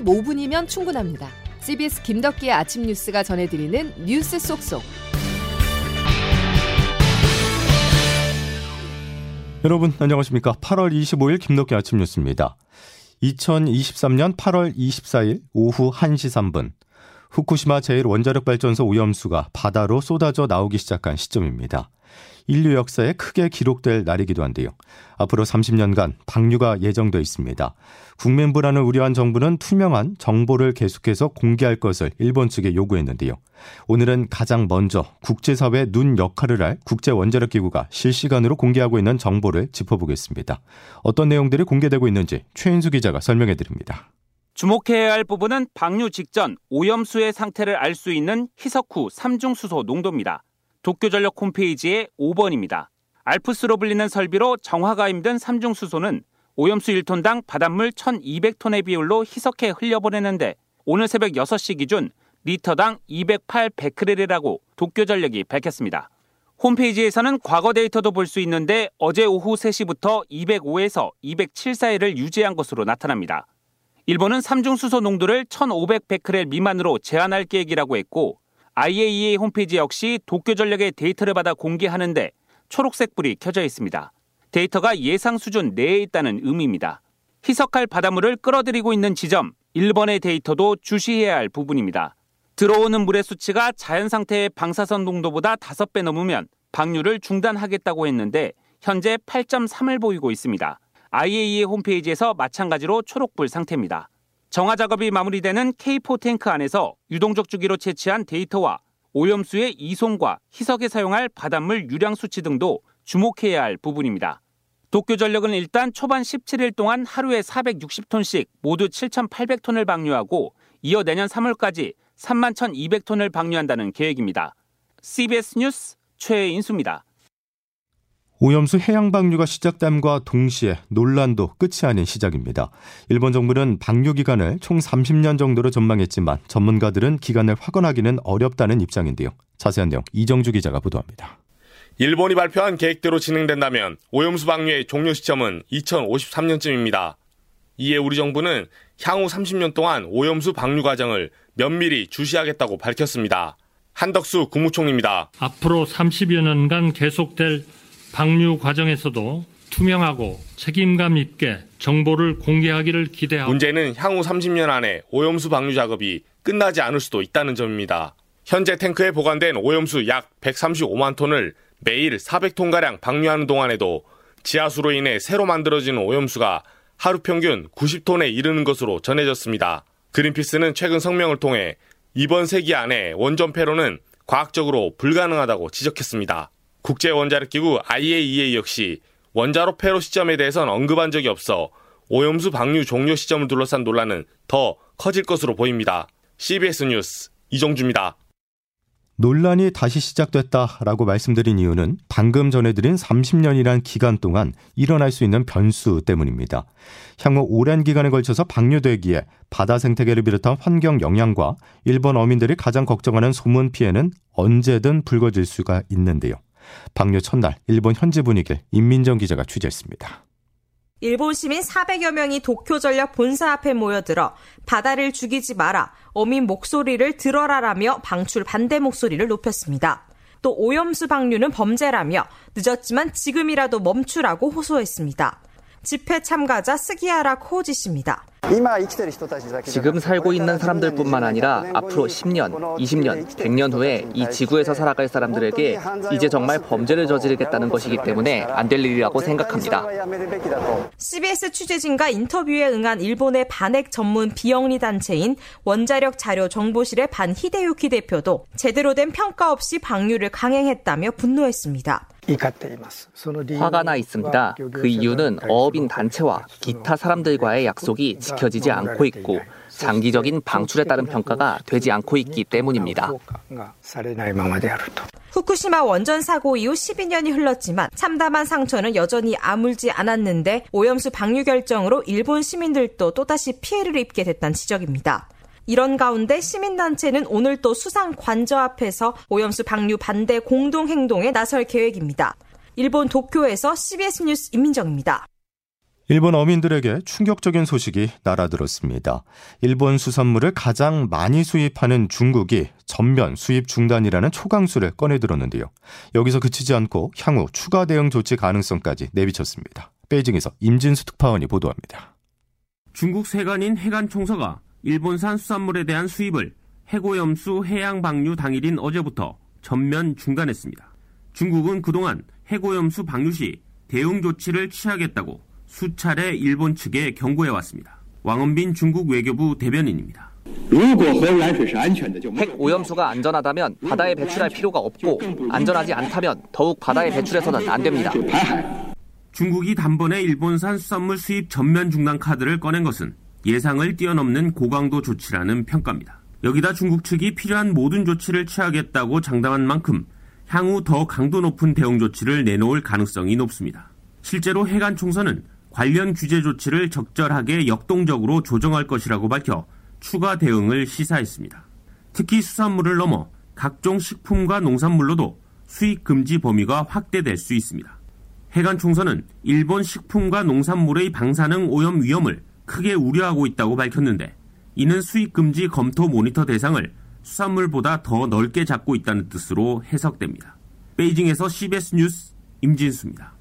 15분이면 충분합니다. CBS 김덕기의 아침 뉴스가 전해드리는 뉴스 속속. 여러분 안녕하십니까? 8월 25일 김덕기 아침 뉴스입니다. 2023년 8월 24일 오후 1시 3분 후쿠시마 제1원자력발전소 오염수가 바다로 쏟아져 나오기 시작한 시점입니다. 인류 역사에 크게 기록될 날이기도 한데요. 앞으로 30년간 방류가 예정돼 있습니다. 국민 불안을 우려한 정부는 투명한 정보를 계속해서 공개할 것을 일본 측에 요구했는데요. 오늘은 가장 먼저 국제사회 눈 역할을 할 국제원자력기구가 실시간으로 공개하고 있는 정보를 짚어보겠습니다. 어떤 내용들이 공개되고 있는지 최인수 기자가 설명해 드립니다. 주목해야 할 부분은 방류 직전 오염수의 상태를 알 수 있는 희석 후 삼중수소 농도입니다. 도쿄전력 홈페이지의 5번입니다. 알프스로 불리는 설비로 정화가 힘든 삼중수소는 오염수 1톤당 바닷물 1200톤의 비율로 희석해 흘려보내는데 오늘 새벽 6시 기준 리터당 208 베크렐이라고 도쿄전력이 밝혔습니다. 홈페이지에서는 과거 데이터도 볼 수 있는데 어제 오후 3시부터 205에서 207 사이를 유지한 것으로 나타납니다. 일본은 삼중수소 농도를 1500 베크렐 미만으로 제한할 계획이라고 했고 IAEA 홈페이지 역시 도쿄전력의 데이터를 받아 공개하는데 초록색 불이 켜져 있습니다. 데이터가 예상 수준 내에 있다는 의미입니다. 희석할 바닷물을 끌어들이고 있는 지점, 일본의 데이터도 주시해야 할 부분입니다. 들어오는 물의 수치가 자연 상태의 방사선 농도보다 5배 넘으면 방류를 중단하겠다고 했는데 현재 8.3을 보이고 있습니다. IAEA 홈페이지에서 마찬가지로 초록불 상태입니다. 정화 작업이 마무리되는 K4 탱크 안에서 유동적 주기로 채취한 데이터와 오염수의 이송과 희석에 사용할 바닷물 유량 수치 등도 주목해야 할 부분입니다. 도쿄전력은 일단 초반 17일 동안 하루에 460톤씩 모두 7,800톤을 방류하고 이어 내년 3월까지 3만 1,200톤을 방류한다는 계획입니다. CBS 뉴스 최인수입니다. 오염수 해양 방류가 시작됨과 동시에 논란도 끝이 아닌 시작입니다. 일본 정부는 방류 기간을 총 30년 정도로 전망했지만 전문가들은 기간을 확언하기는 어렵다는 입장인데요. 자세한 내용 이정주 기자가 보도합니다. 일본이 발표한 계획대로 진행된다면 오염수 방류의 종료 시점은 2053년쯤입니다. 이에 우리 정부는 향후 30년 동안 오염수 방류 과정을 면밀히 주시하겠다고 밝혔습니다. 한덕수 국무총리입니다. 앞으로 30여 년간 계속될 방류 과정에서도 투명하고 책임감 있게 정보를 공개하기를 기대하고 문제는 향후 30년 안에 오염수 방류 작업이 끝나지 않을 수도 있다는 점입니다. 현재 탱크에 보관된 오염수 약 135만 톤을 매일 400톤가량 방류하는 동안에도 지하수로 인해 새로 만들어지는 오염수가 하루 평균 90톤에 이르는 것으로 전해졌습니다. 그린피스는 최근 성명을 통해 이번 세기 안에 원전 폐로는 과학적으로 불가능하다고 지적했습니다. 국제 원자력 기구 IAEA 역시 원자로 폐로 시점에 대해선 언급한 적이 없어 오염수 방류 종료 시점을 둘러싼 논란은 더 커질 것으로 보입니다. CBS 뉴스 이정주입니다. 논란이 다시 시작됐다라고 말씀드린 이유는 방금 전해드린 30년이란 기간 동안 일어날 수 있는 변수 때문입니다. 향후 오랜 기간에 걸쳐서 방류되기에 바다 생태계를 비롯한 환경 영향과 일본 어민들이 가장 걱정하는 소문 피해는 언제든 불거질 수가 있는데요. 방류 첫날 일본 현지 분위기를 임민정 기자가 취재했습니다. 일본 시민 400여 명이 도쿄 전력 본사 앞에 모여들어 바다를 죽이지 마라, 어민 목소리를 들어라라며 방출 반대 목소리를 높였습니다. 또 오염수 방류는 범죄라며 늦었지만 지금이라도 멈추라고 호소했습니다. 집회 참가자 스기야라 코우지 씨입니다. 지금 살고 있는 사람들뿐만 아니라 앞으로 10년, 20년, 100년 후에 이 지구에서 살아갈 사람들에게 이제 정말 범죄를 저지르겠다는 것이기 때문에 안 될 일이라고 생각합니다. CBS 취재진과 인터뷰에 응한 일본의 반핵 전문 비영리 단체인 원자력 자료 정보실의 반 히데유키 대표도 제대로 된 평가 없이 방류를 강행했다며 분노했습니다. 화가 나 있습니다. 그 이유는 어업인 단체와 기타 사람들과의 약속이 지켜지지 않고 있고 장기적인 방출에 따른 평가가 되지 않고 있기 때문입니다. 후쿠시마 원전 사고 이후 12년이 흘렀지만 참담한 상처는 여전히 아물지 않았는데 오염수 방류 결정으로 일본 시민들도 또다시 피해를 입게 됐다는 지적입니다. 이런 가운데 시민단체는 오늘 또 수상 관저 앞에서 오염수 방류 반대 공동 행동에 나설 계획입니다. 일본 도쿄에서 CBS 뉴스 임민정입니다. 일본 어민들에게 충격적인 소식이 날아들었습니다. 일본 수산물을 가장 많이 수입하는 중국이 전면 수입 중단이라는 초강수를 꺼내들었는데요. 여기서 그치지 않고 향후 추가 대응 조치 가능성까지 내비쳤습니다. 베이징에서 임진수 특파원이 보도합니다. 중국 세관인 해관 총서가 일본산 수산물에 대한 수입을 해고염수 해양 방류 당일인 어제부터 전면 중단했습니다. 중국은 그동안 해고염수 방류 시 대응 조치를 취하겠다고 수차례 일본 측에 경고해왔습니다. 왕원빈 중국 외교부 대변인입니다. 핵 오염수가 안전하다면 바다에 배출할 필요가 없고 안전하지 않다면 더욱 바다에 배출해서는 안 됩니다. 중국이 단번에 일본산 수산물 수입 전면 중단 카드를 꺼낸 것은 예상을 뛰어넘는 고강도 조치라는 평가입니다. 여기다 중국 측이 필요한 모든 조치를 취하겠다고 장담한 만큼 향후 더 강도 높은 대응 조치를 내놓을 가능성이 높습니다. 실제로 해관 총선은 관련 규제 조치를 적절하게 역동적으로 조정할 것이라고 밝혀 추가 대응을 시사했습니다. 특히 수산물을 넘어 각종 식품과 농산물로도 수입 금지 범위가 확대될 수 있습니다. 해관 총선은 일본 식품과 농산물의 방사능 오염 위험을 크게 우려하고 있다고 밝혔는데 이는 수입 금지 검토 모니터 대상을 수산물보다 더 넓게 잡고 있다는 뜻으로 해석됩니다. 베이징에서 CBS 뉴스 임진수입니다.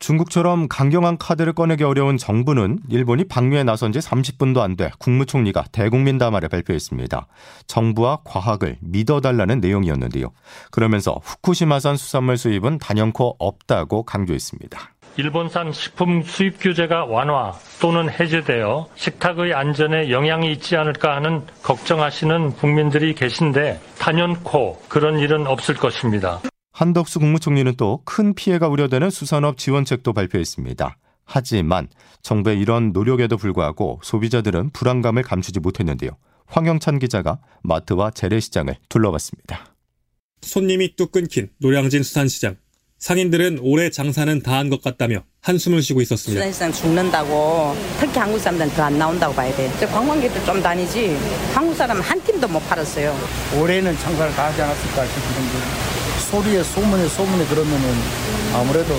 중국처럼 강경한 카드를 꺼내기 어려운 정부는 일본이 방류에 나선 지 30분도 안 돼 국무총리가 대국민 담화를 발표했습니다. 정부와 과학을 믿어달라는 내용이었는데요. 그러면서 후쿠시마산 수산물 수입은 단연코 없다고 강조했습니다. 일본산 식품 수입 규제가 완화 또는 해제되어 식탁의 안전에 영향이 있지 않을까 하는 걱정하시는 국민들이 계신데 단연코 그런 일은 없을 것입니다. 한덕수 국무총리는 또 큰 피해가 우려되는 수산업 지원책도 발표했습니다. 하지만 정부의 이런 노력에도 불구하고 소비자들은 불안감을 감추지 못했는데요. 황영찬 기자가 마트와 재래시장을 둘러봤습니다. 손님이 뚝 끊긴 노량진 수산시장. 상인들은 올해 장사는 다 한 것 같다며 한숨을 쉬고 있었습니다. 수산시장 죽는다고 특히 한국 사람들은 더 안 나온다고 봐야 돼. 관광객들 좀 다니지 한국 사람 한 팀도 못 팔았어요. 올해는 장사를 다 하지 않았을까 싶은데 소리에 소문에 소문에 그러면은 아무래도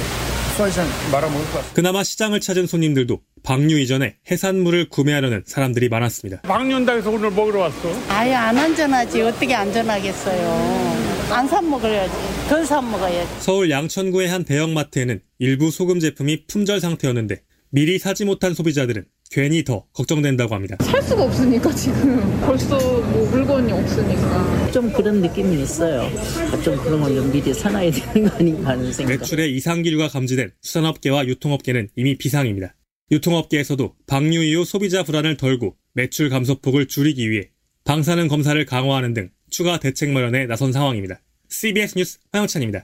수산시장 말아먹을 것 같습니다. 그나마 시장을 찾은 손님들도 방류 이전에 해산물을 구매하려는 사람들이 많았습니다. 방류한다 해서 오늘 먹으러 왔어. 아예 안 안전하지. 어떻게 안전하겠어요. 안 사 먹어야지. 덜 사 먹어야지. 서울 양천구의 한 대형마트에는 일부 소금 제품이 품절 상태였는데 미리 사지 못한 소비자들은 괜히 더 걱정된다고 합니다. 살 수가 없으니까 지금 벌써 뭐 물건이 없으니까 좀 그런 느낌이 있어요. 좀 그런 건 미리 사놔야 되는 거 아닌가 하는 생각. 매출에 이상 기류가 감지된 수산업계와 유통업계는 이미 비상입니다. 유통업계에서도 방류 이후 소비자 불안을 덜고 매출 감소폭을 줄이기 위해 방사능 검사를 강화하는 등 추가 대책 마련에 나선 상황입니다. CBS 뉴스 황영찬입니다.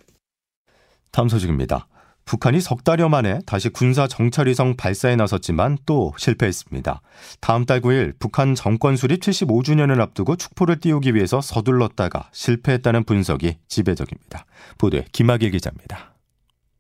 다음 소식입니다. 북한이 석 달여 만에 다시 군사 정찰위성 발사에 나섰지만 또 실패했습니다. 다음 달 9일 북한 정권 수립 75주년을 앞두고 축포를 띄우기 위해서 서둘렀다가 실패했다는 분석이 지배적입니다. 보도에 김학일 기자입니다.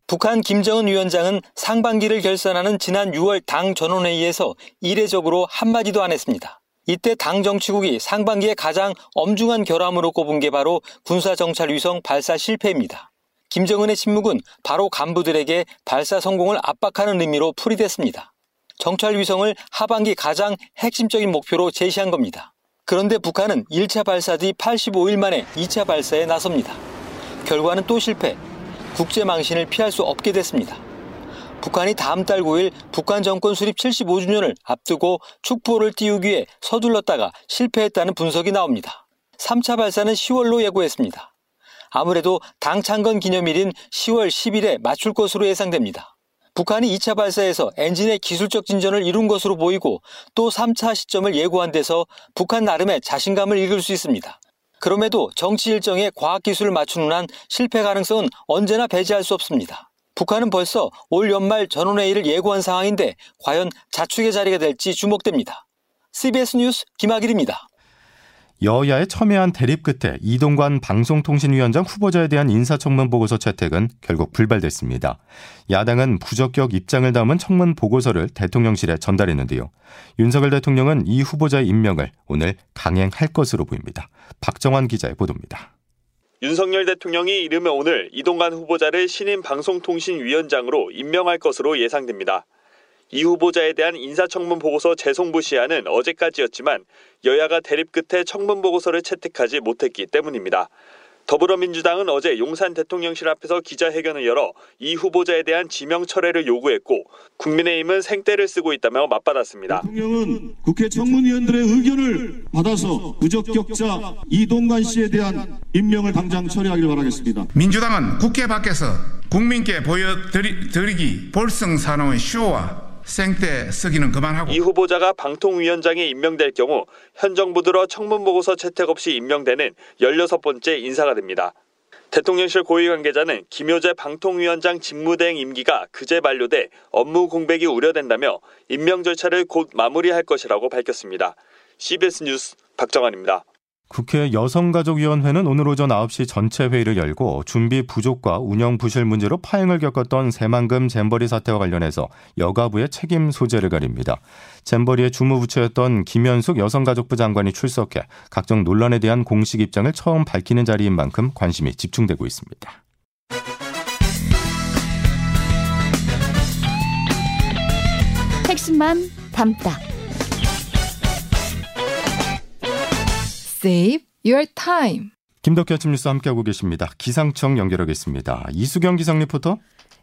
북한 김정은 위원장은 상반기를 결산하는 지난 6월 당 전원회의에서 이례적으로 한마디도 안 했습니다. 이때 당 정치국이 상반기에 가장 엄중한 결함으로 꼽은 게 바로 군사정찰 위성 발사 실패입니다. 김정은의 침묵은 바로 간부들에게 발사 성공을 압박하는 의미로 풀이됐습니다. 정찰 위성을 하반기 가장 핵심적인 목표로 제시한 겁니다. 그런데 북한은 1차 발사 뒤 85일 만에 2차 발사에 나섭니다. 결과는 또 실패. 국제 망신을 피할 수 없게 됐습니다. 북한이 다음 달 9일 북한 정권 수립 75주년을 앞두고 축포를 띄우기 위해 서둘렀다가 실패했다는 분석이 나옵니다. 3차 발사는 10월로 예고했습니다. 아무래도 당 창건 기념일인 10월 10일에 맞출 것으로 예상됩니다. 북한이 2차 발사에서 엔진의 기술적 진전을 이룬 것으로 보이고 또 3차 시점을 예고한 데서 북한 나름의 자신감을 읽을 수 있습니다. 그럼에도 정치 일정에 과학기술을 맞추는 한 실패 가능성은 언제나 배제할 수 없습니다. 북한은 벌써 올 연말 전원회의를 예고한 상황인데 과연 자축의 자리가 될지 주목됩니다. CBS 뉴스 김학일입니다. 여야의 첨예한 대립 끝에 이동관 방송통신위원장 후보자에 대한 인사청문 보고서 채택은 결국 불발됐습니다. 야당은 부적격 입장을 담은 청문 보고서를 대통령실에 전달했는데요. 윤석열 대통령은 이 후보자의 임명을 오늘 강행할 것으로 보입니다. 박정환 기자의 보도입니다. 윤석열 대통령이 이르면 오늘 이동관 후보자를 신임 방송통신위원장으로 임명할 것으로 예상됩니다. 이 후보자에 대한 인사청문 보고서 재송부 시한은 어제까지였지만 여야가 대립 끝에 청문 보고서를 채택하지 못했기 때문입니다. 더불어민주당은 어제 용산 대통령실 앞에서 기자회견을 열어 이 후보자에 대한 지명 철회를 요구했고 국민의힘은 생떼를 쓰고 있다며 맞받았습니다. 대통령은 국회 청문위원들의 의견을 받아서 부적격자 이동관 씨에 대한 임명을 당장 처리하길 바라겠습니다. 민주당은 국회 밖에서 국민께 보여드리기 볼성사나운 쇼와 생떼 쓰기는 그만하고 이 후보자가 방통위원장에 임명될 경우 현 정부 들어 청문 보고서 채택 없이 임명되는 16번째 인사가 됩니다. 대통령실 고위 관계자는 김효재 방통위원장 직무대행 임기가 그제 만료돼 업무 공백이 우려된다며 임명 절차를 곧 마무리할 것이라고 밝혔습니다. CBS 뉴스 박정환입니다. 국회 여성가족위원회는 오늘 오전 9시 전체 회의를 열고 준비 부족과 운영 부실 문제로 파행을 겪었던 새만금 잼버리 사태와 관련해서 여가부의 책임 소재를 가립니다. 잼버리의 주무부처였던 김현숙 여성가족부 장관이 출석해 각종 논란에 대한 공식 입장을 처음 밝히는 자리인 만큼 관심이 집중되고 있습니다. 핵심만 담다. Save your time. 김덕현 아침 뉴스 함께하고 계십니다. 기상청 연결하겠습니다. 이수경 기상 리포터.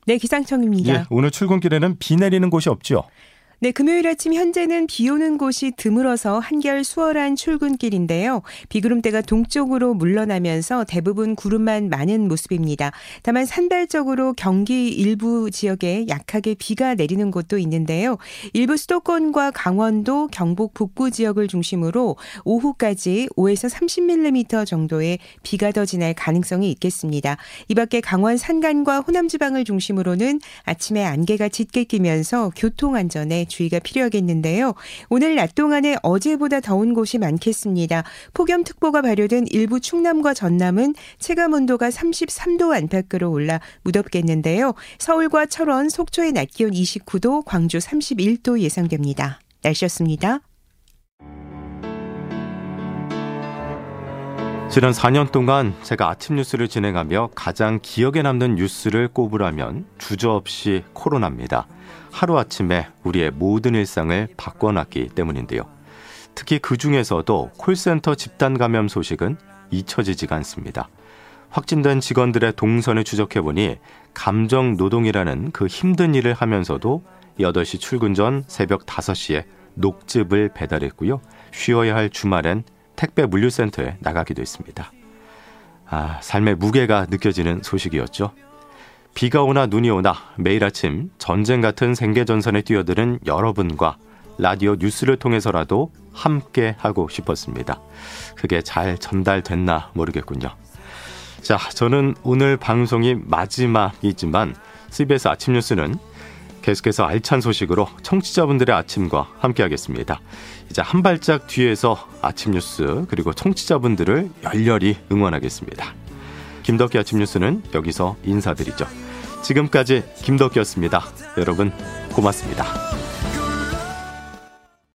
네, 기상청입니다. 예, 오늘 출근길에는 비 내리는 곳이 없죠? 네, 금요일 아침 현재는 비 오는 곳이 드물어서 한결 수월한 출근길인데요. 비구름대가 동쪽으로 물러나면서 대부분 구름만 많은 모습입니다. 다만 산발적으로 경기 일부 지역에 약하게 비가 내리는 곳도 있는데요. 일부 수도권과 강원도, 경북 북부 지역을 중심으로 오후까지 5에서 30mm 정도의 비가 더 지날 가능성이 있겠습니다. 이 밖에 강원 산간과 호남 지방을 중심으로는 아침에 안개가 짙게 끼면서 교통 안전에 주의가 필요하겠는데요. 오늘 낮 동안에 어제보다 더운 곳이 많겠습니다. 폭염특보가 발효된 일부 충남과 전남은 체감 온도가 33도 안팎으로 올라 무덥겠는데요. 서울과 철원, 속초의 낮 기온 29도, 광주 31도 예상됩니다. 날씨였습니다. 지난 4년 동안 제가 아침 뉴스를 진행하며 가장 기억에 남는 뉴스를 꼽으라면 주저없이 코로나입니다. 하루아침에 우리의 모든 일상을 바꿔놨기 때문인데요. 특히 그 중에서도 콜센터 집단 감염 소식은 잊혀지지가 않습니다. 확진된 직원들의 동선을 추적해보니 감정 노동이라는 그 힘든 일을 하면서도 8시 출근 전 새벽 5시에 녹즙을 배달했고요. 쉬어야 할 주말엔 택배 물류센터에 나가기도 했습니다. 아, 삶의 무게가 느껴지는 소식이었죠. 비가 오나 눈이 오나 매일 아침 전쟁 같은 생계전선에 뛰어드는 여러분과 라디오 뉴스를 통해서라도 함께 하고 싶었습니다. 그게 잘 전달됐나 모르겠군요. 자, 저는 오늘 방송이 마지막이지만 CBS 아침 뉴스는 계속해서 알찬 소식으로 청취자분들의 아침과 함께하겠습니다. 이제 한 발짝 뒤에서 아침 뉴스 그리고 청취자분들을 열렬히 응원하겠습니다. 김덕기 아침 뉴스는 여기서 인사드리죠. 지금까지 김덕기였습니다. 여러분 고맙습니다.